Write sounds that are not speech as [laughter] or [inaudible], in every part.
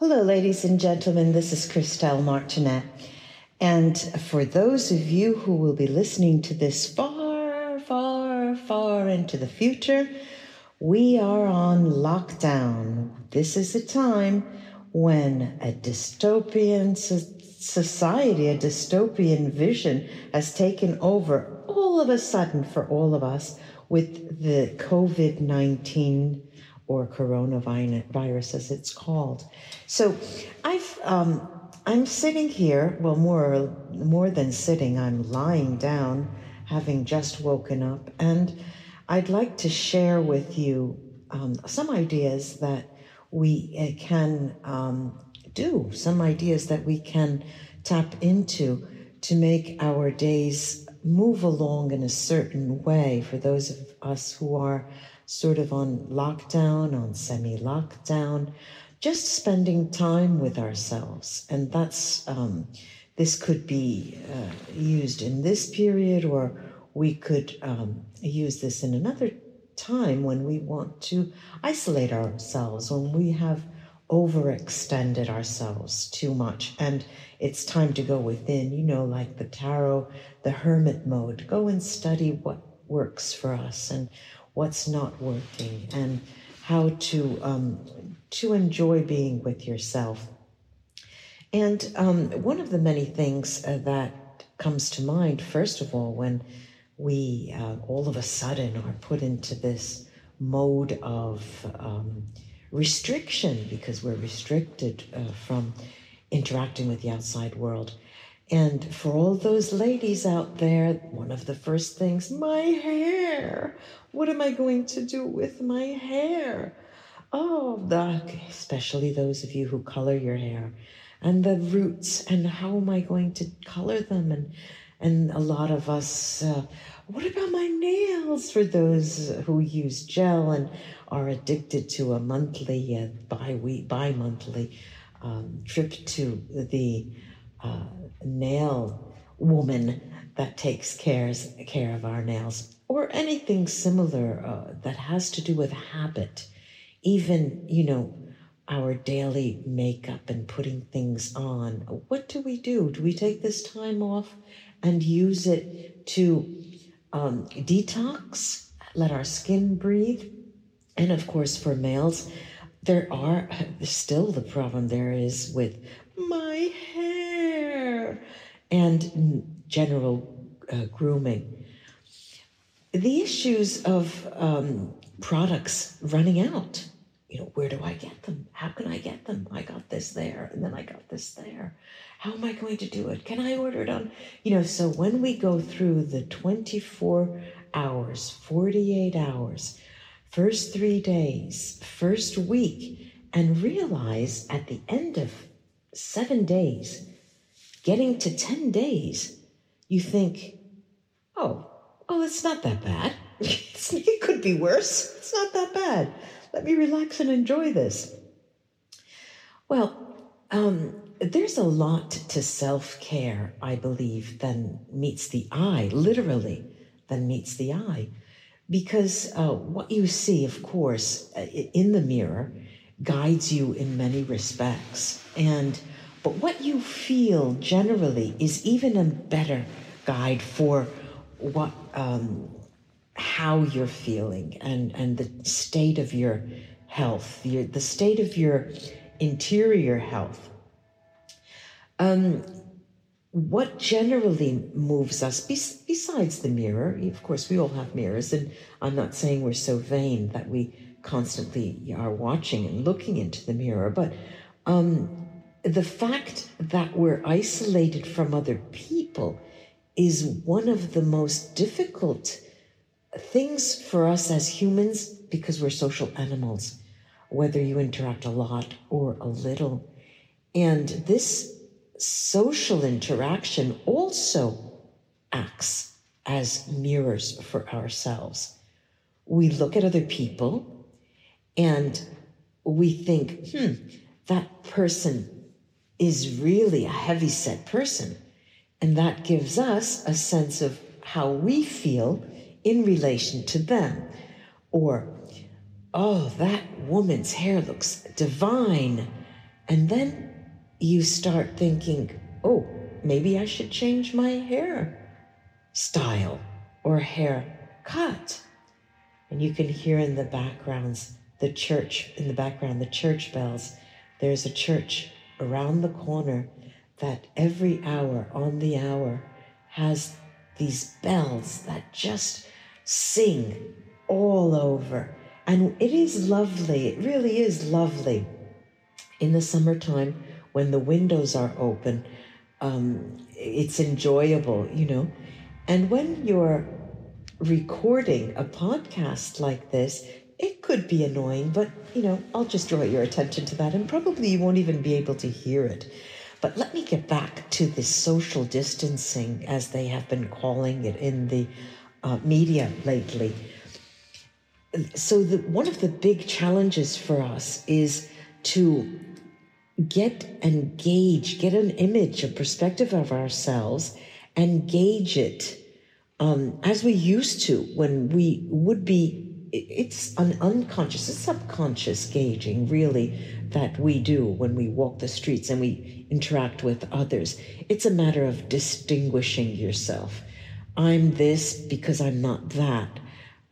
Hello, ladies and gentlemen. This is Christelle Martinette. And for those of you who will be listening to this far, far, far into the future, we are on lockdown. This is a time when a dystopian society, a dystopian vision has taken over all of a sudden for all of us with the COVID 19 or coronavirus as it's called. So I've, um, I'm sitting here, well, more, more than sitting, I'm lying down, having just woken up, and I'd like to share with you um, some ideas that we uh, can um, do, some ideas that we can tap into to make our days move along in a certain way for those of us who are sort of on lockdown, on semi lockdown, just spending time with ourselves. And that's, um, this could be uh, used in this period, or we could um, use this in another time when we want to isolate ourselves, when we have overextended ourselves too much and it's time to go within, you know, like the tarot, the hermit mode. Go and study what works for us and what's not working and how to um, to enjoy being with yourself. And um, one of the many things uh, that comes to mind, first of all, when we uh, all of a sudden are put into this mode of um, restriction because we're restricted uh, from interacting with the outside world, and for all those ladies out there, one of the first things, my hair. What am I going to do with my hair? Oh, the, especially those of you who color your hair and the roots and how am I going to color them? And, and a lot of us, uh, what about my nails for those who use gel and are addicted to a monthly, uh, bi-week, bi-monthly um, trip to the uh, nail woman that takes cares, care of our nails, or anything similar uh, that has to do with habit. Even, you know, our daily makeup and putting things on. What do we do? Do we take this time off and use it to um, detox, let our skin breathe? And of course, for males, there are [laughs] still the problem there is with my and general uh, grooming. The issues of um, products running out. You know, where do I get them? How can I get them? I got this there, and then I got this there. How am I going to do it? Can I order it on? You know, so when we go through the 24 hours, 48 hours, first three days, first week, and realize at the end of seven days, getting to 10 days, you think, oh, oh, it's not that bad. [laughs] it could be worse. It's not that bad. Let me relax and enjoy this. Well, um, there's a lot to self care, I believe, than meets the eye, literally, than meets the eye. Because uh, what you see, of course, uh, in the mirror guides you in many respects. And but what you feel generally is even a better guide for what um, how you're feeling and and the state of your health, your, the state of your interior health. Um, what generally moves us besides the mirror of course we all have mirrors and i'm not saying we're so vain that we constantly are watching and looking into the mirror but um, the fact that we're isolated from other people is one of the most difficult things for us as humans because we're social animals, whether you interact a lot or a little. And this social interaction also acts as mirrors for ourselves. We look at other people and we think, hmm, that person is really a heavy set person. And that gives us a sense of how we feel in relation to them. Or, oh, that woman's hair looks divine. And then you start thinking, oh, maybe I should change my hair style or hair cut. And you can hear in the backgrounds the church, in the background, the church bells. There's a church around the corner that every hour on the hour has these bells that just sing all over. And it is lovely, it really is lovely in the summertime when the windows are open. Um, it's enjoyable, you know. And when you're recording a podcast like this, could be annoying, but you know, I'll just draw your attention to that, and probably you won't even be able to hear it. But let me get back to this social distancing, as they have been calling it in the uh, media lately. So, the, one of the big challenges for us is to get and gauge, get an image, a perspective of ourselves, and gauge it um, as we used to when we would be. It's an unconscious, a subconscious gauging, really, that we do when we walk the streets and we interact with others. It's a matter of distinguishing yourself. I'm this because I'm not that.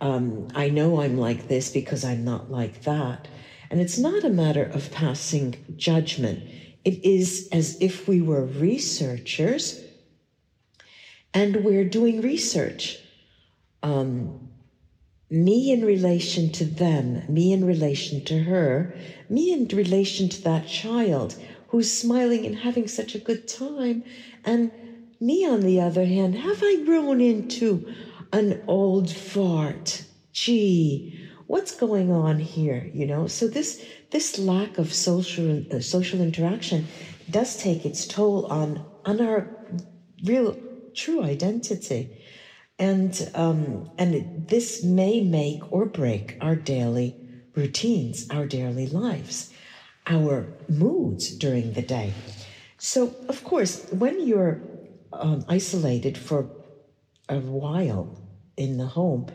Um, I know I'm like this because I'm not like that. And it's not a matter of passing judgment. It is as if we were researchers and we're doing research. Um, me in relation to them, me in relation to her, me in relation to that child who's smiling and having such a good time, and me on the other hand, have I grown into an old fart? Gee, what's going on here you know? So this this lack of social uh, social interaction does take its toll on on our real true identity and um, and this may make or break our daily routines our daily lives our moods during the day so of course when you're um, isolated for a while in the home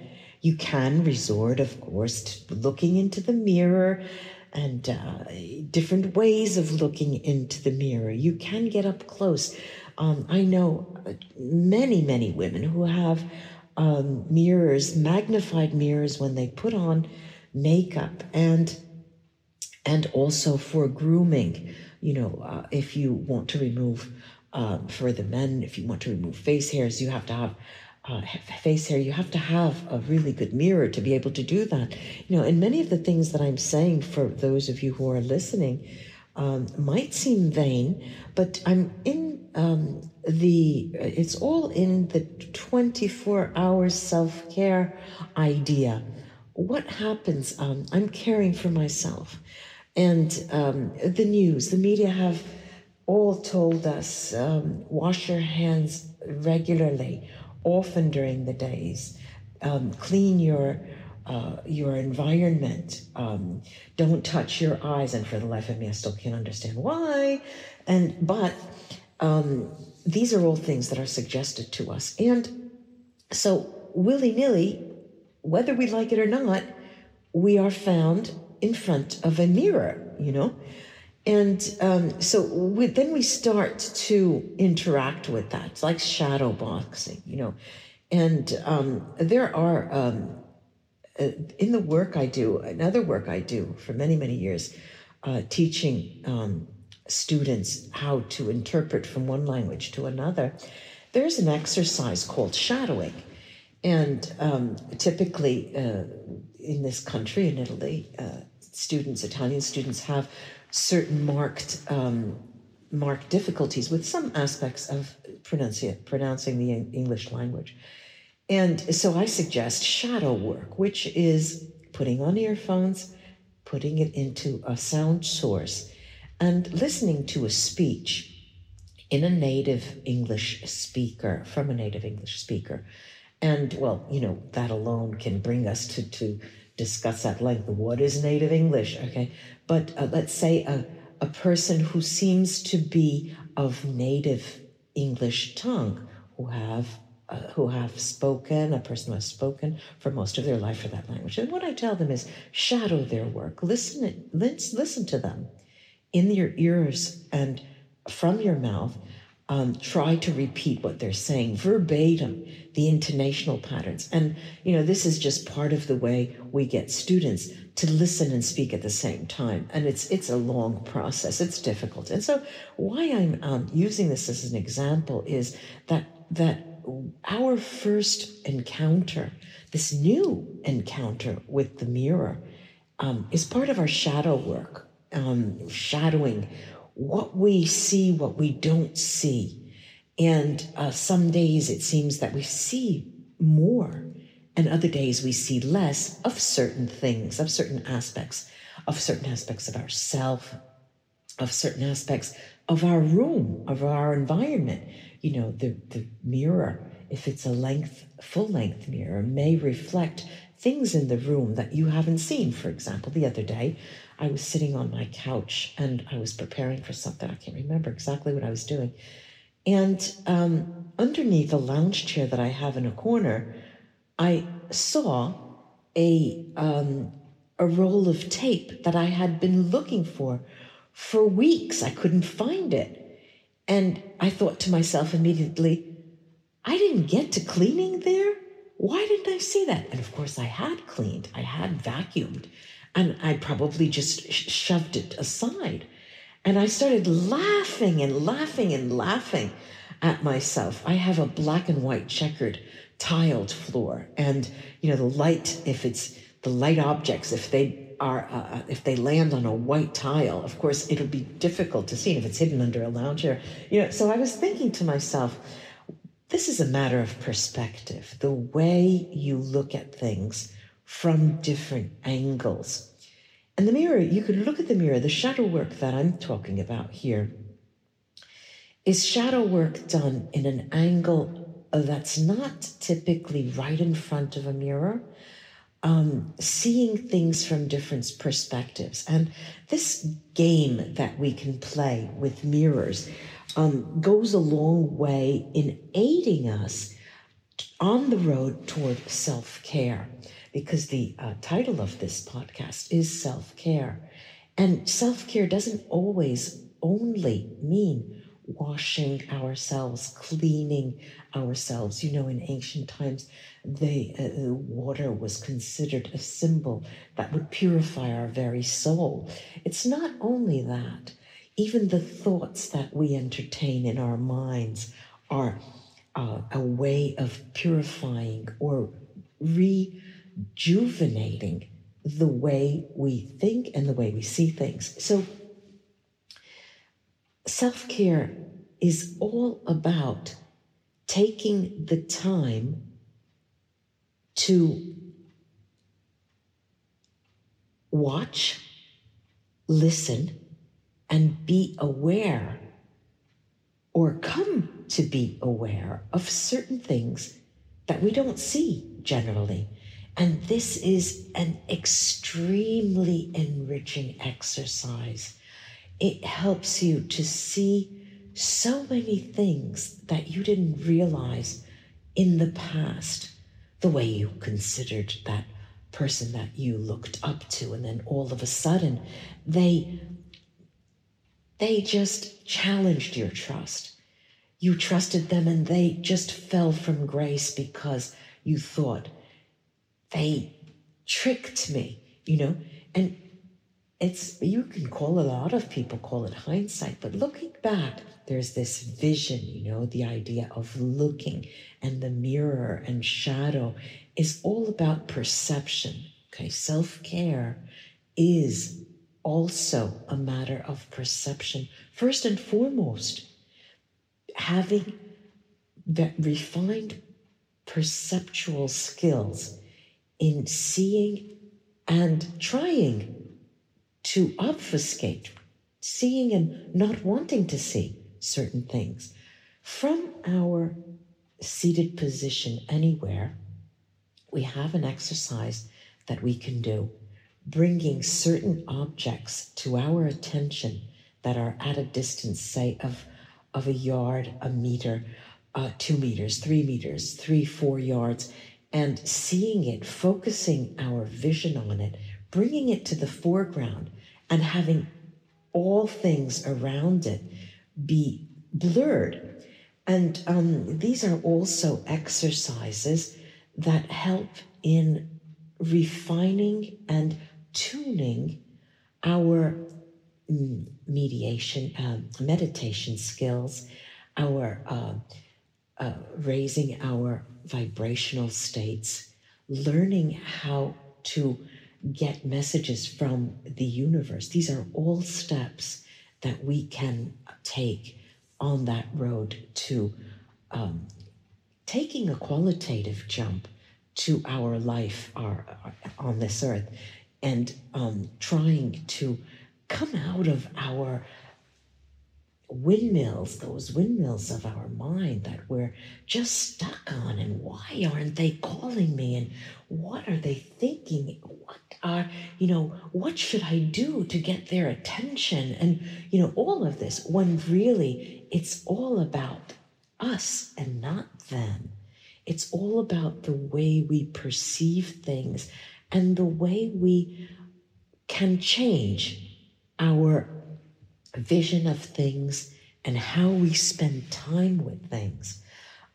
you can resort, of course, to looking into the mirror and uh, different ways of looking into the mirror. You can get up close. Um, I know many, many women who have um, mirrors, magnified mirrors, when they put on makeup and and also for grooming. You know, uh, if you want to remove um, for the men, if you want to remove face hairs, you have to have uh, face hair, you have to have a really good mirror to be able to do that. You know, and many of the things that I'm saying for those of you who are listening um, might seem vain, but I'm in um, the, it's all in the 24 hour self care idea. What happens? Um, I'm caring for myself. And um, the news, the media have all told us um, wash your hands regularly often during the days. Um, clean your uh, your environment. Um, don't touch your eyes. And for the life of me, I still can't understand why. And but um, these are all things that are suggested to us. And so willy nilly, whether we like it or not, we are found in front of a mirror. You know. And um, so we, then we start to interact with that. It's like shadow boxing, you know. And um, there are, um, in the work I do, another work I do for many, many years, uh, teaching um, students how to interpret from one language to another, there's an exercise called shadowing. And um, typically uh, in this country, in Italy, uh, students, Italian students, have certain marked um, marked difficulties with some aspects of pronouncing pronouncing the English language. And so I suggest shadow work, which is putting on earphones, putting it into a sound source, and listening to a speech in a native English speaker, from a native English speaker. And well, you know, that alone can bring us to, to discuss at length what is native English, okay? But uh, let's say a, a person who seems to be of native English tongue, who have who have spoken, a person who has spoken for most of their life for that language. And what I tell them is shadow their work, listen, listen, to them, in your ears and from your mouth, um, try to repeat what they're saying verbatim, the intonational patterns. And, you know, this is just part of the way we get students to listen and speak at the same time. And it's, it's a long process. It's difficult. And so why I'm um, using this as an example is that, that our first encounter, this new encounter with the mirror, um, is part of our shadow work, um, shadowing what we see, what we don't see. And uh, some days it seems that we see more, and other days we see less of certain things, of certain aspects, of certain aspects of ourself, of certain aspects of our room, of our environment. You know, the, the mirror, if it's a length, full length mirror, may reflect things in the room that you haven't seen. For example, the other day, I was sitting on my couch and I was preparing for something. I can't remember exactly what I was doing. And um, underneath a lounge chair that I have in a corner, I saw a um, a roll of tape that I had been looking for for weeks. I couldn't find it, and I thought to myself immediately, I didn't get to cleaning there. Why didn't I see that? And of course, I had cleaned. I had vacuumed. And I probably just shoved it aside. And I started laughing and laughing and laughing at myself. I have a black and white checkered tiled floor. And, you know, the light, if it's the light objects, if they are, uh, if they land on a white tile, of course, it'll be difficult to see if it's hidden under a lounge chair. You know, so I was thinking to myself, this is a matter of perspective, the way you look at things from different angles. And the mirror, you could look at the mirror, the shadow work that I'm talking about here is shadow work done in an angle that's not typically right in front of a mirror, um, seeing things from different perspectives. And this game that we can play with mirrors um, goes a long way in aiding us on the road toward self care because the uh, title of this podcast is self care. And self care doesn't always only mean washing ourselves, cleaning ourselves. You know, in ancient times, the uh, water was considered a symbol that would purify our very soul. It's not only that, even the thoughts that we entertain in our minds are uh, a way of purifying or rejuvenating the way we think and the way we see things. So, self care is all about taking the time to watch, listen, and be aware or come to be aware of certain things that we don't see generally. And this is an extremely enriching exercise. It helps you to see so many things that you didn't realize in the past, the way you considered that person that you looked up to, and then all of a sudden they they just challenged your trust. You trusted them and they just fell from grace because you thought they tricked me, you know? And it's, you can call a lot of people call it hindsight, but looking back, there's this vision, you know, the idea of looking and the mirror and shadow is all about perception. Okay, self care is also a matter of perception. First and foremost, having that refined perceptual skills in seeing and trying to obfuscate, seeing and not wanting to see certain things. From our seated position anywhere, we have an exercise that we can do, bringing certain objects to our attention that are at a distance, say, of, of a yard, a meter, uh, two meters, three meters, three, four yards, and seeing it, focusing our vision on it, bringing it to the foreground, and having all things around it be blurred. And um, these are also exercises that help in refining and tuning our mm, mediation, uh, meditation skills, our uh, uh, raising our vibrational states, learning how to get messages from the universe. These are all steps that we can take on that road to um, taking a qualitative jump to our life our, on this earth and um, trying to come out of our windmills, those windmills of our mind that we're just stuck on. And why aren't they calling me? And what are they thinking? What are, you know, what should I do to get their attention? And, you know, all of this when really it's all about us and not them. It's all about the way we perceive things and the way we can change our vision of things and how we spend time with things.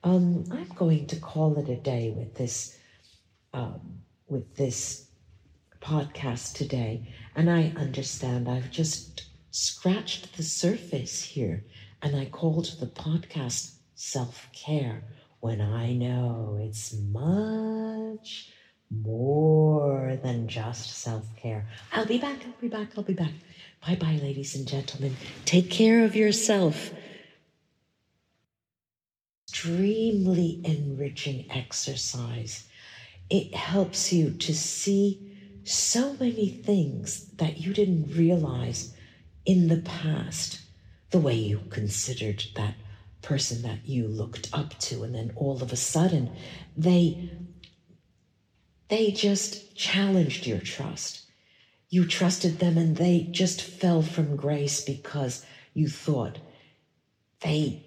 Um, I'm going to call it a day with this um, with this podcast today, and I understand I've just scratched the surface here, and I called the podcast self care when I know it's much more than just self care. I'll be back, I'll be back, I'll be back. Bye bye, ladies and gentlemen. Take care of yourself. Extremely enriching exercise. It helps you to see so many things that you didn't realize in the past, the way you considered that person that you looked up to, and then all of a sudden they they just challenged your trust you trusted them and they just fell from grace because you thought they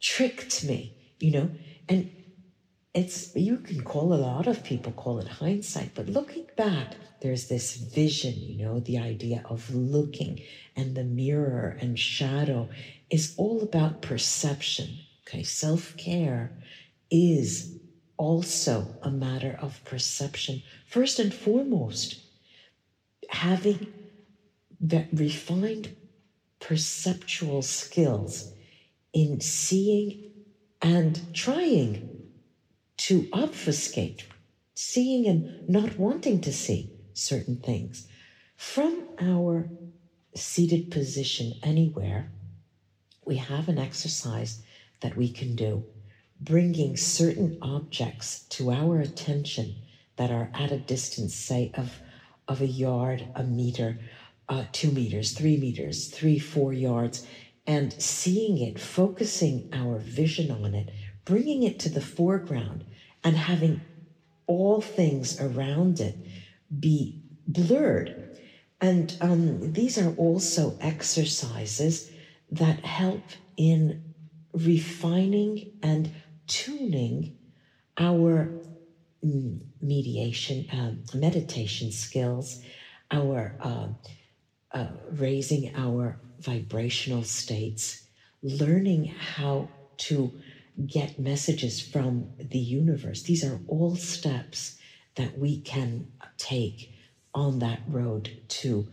tricked me, you know? And it's, you can call a lot of people call it hindsight, but looking back, there's this vision, you know, the idea of looking and the mirror and shadow is all about perception. Okay. Self care is also a matter of perception, first and foremost having that refined perceptual skills in seeing and trying to obfuscate, seeing and not wanting to see certain things. From our seated position anywhere, we have an exercise that we can do, bringing certain objects to our attention that are at a distance, say, of of a yard, a meter, uh, two meters, three meters, three, four yards, and seeing it, focusing our vision on it, bringing it to the foreground, and having all things around it be blurred. And um, these are also exercises that help in refining and tuning our mediation, um, meditation skills, our uh, uh, raising our vibrational states, learning how to get messages from the universe. These are all steps that we can take on that road to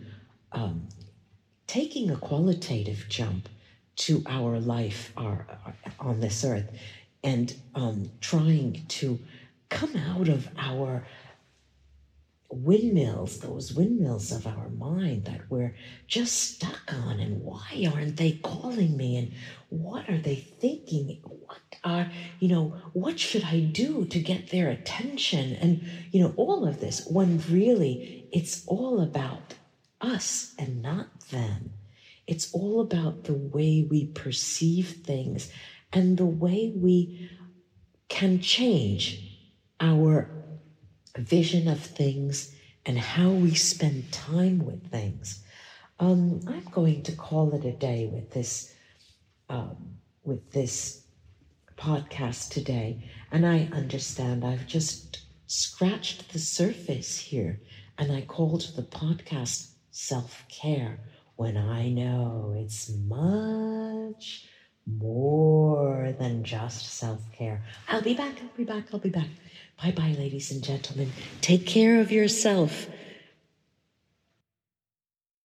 um, taking a qualitative jump to our life our, our on this earth and um, trying to come out of our windmills, those windmills of our mind that we're just stuck on. And why aren't they calling me? And what are they thinking? What are, you know, what should I do to get their attention? And, you know, all of this when really it's all about us and not them. It's all about the way we perceive things and the way we can change our vision of things and how we spend time with things. Um, I'm going to call it a day with this um, with this podcast today, and I understand I've just scratched the surface here, and I called the podcast self care when I know it's much more than just self care. I'll be back, I'll be back, I'll be back. Bye bye, ladies and gentlemen. Take care of yourself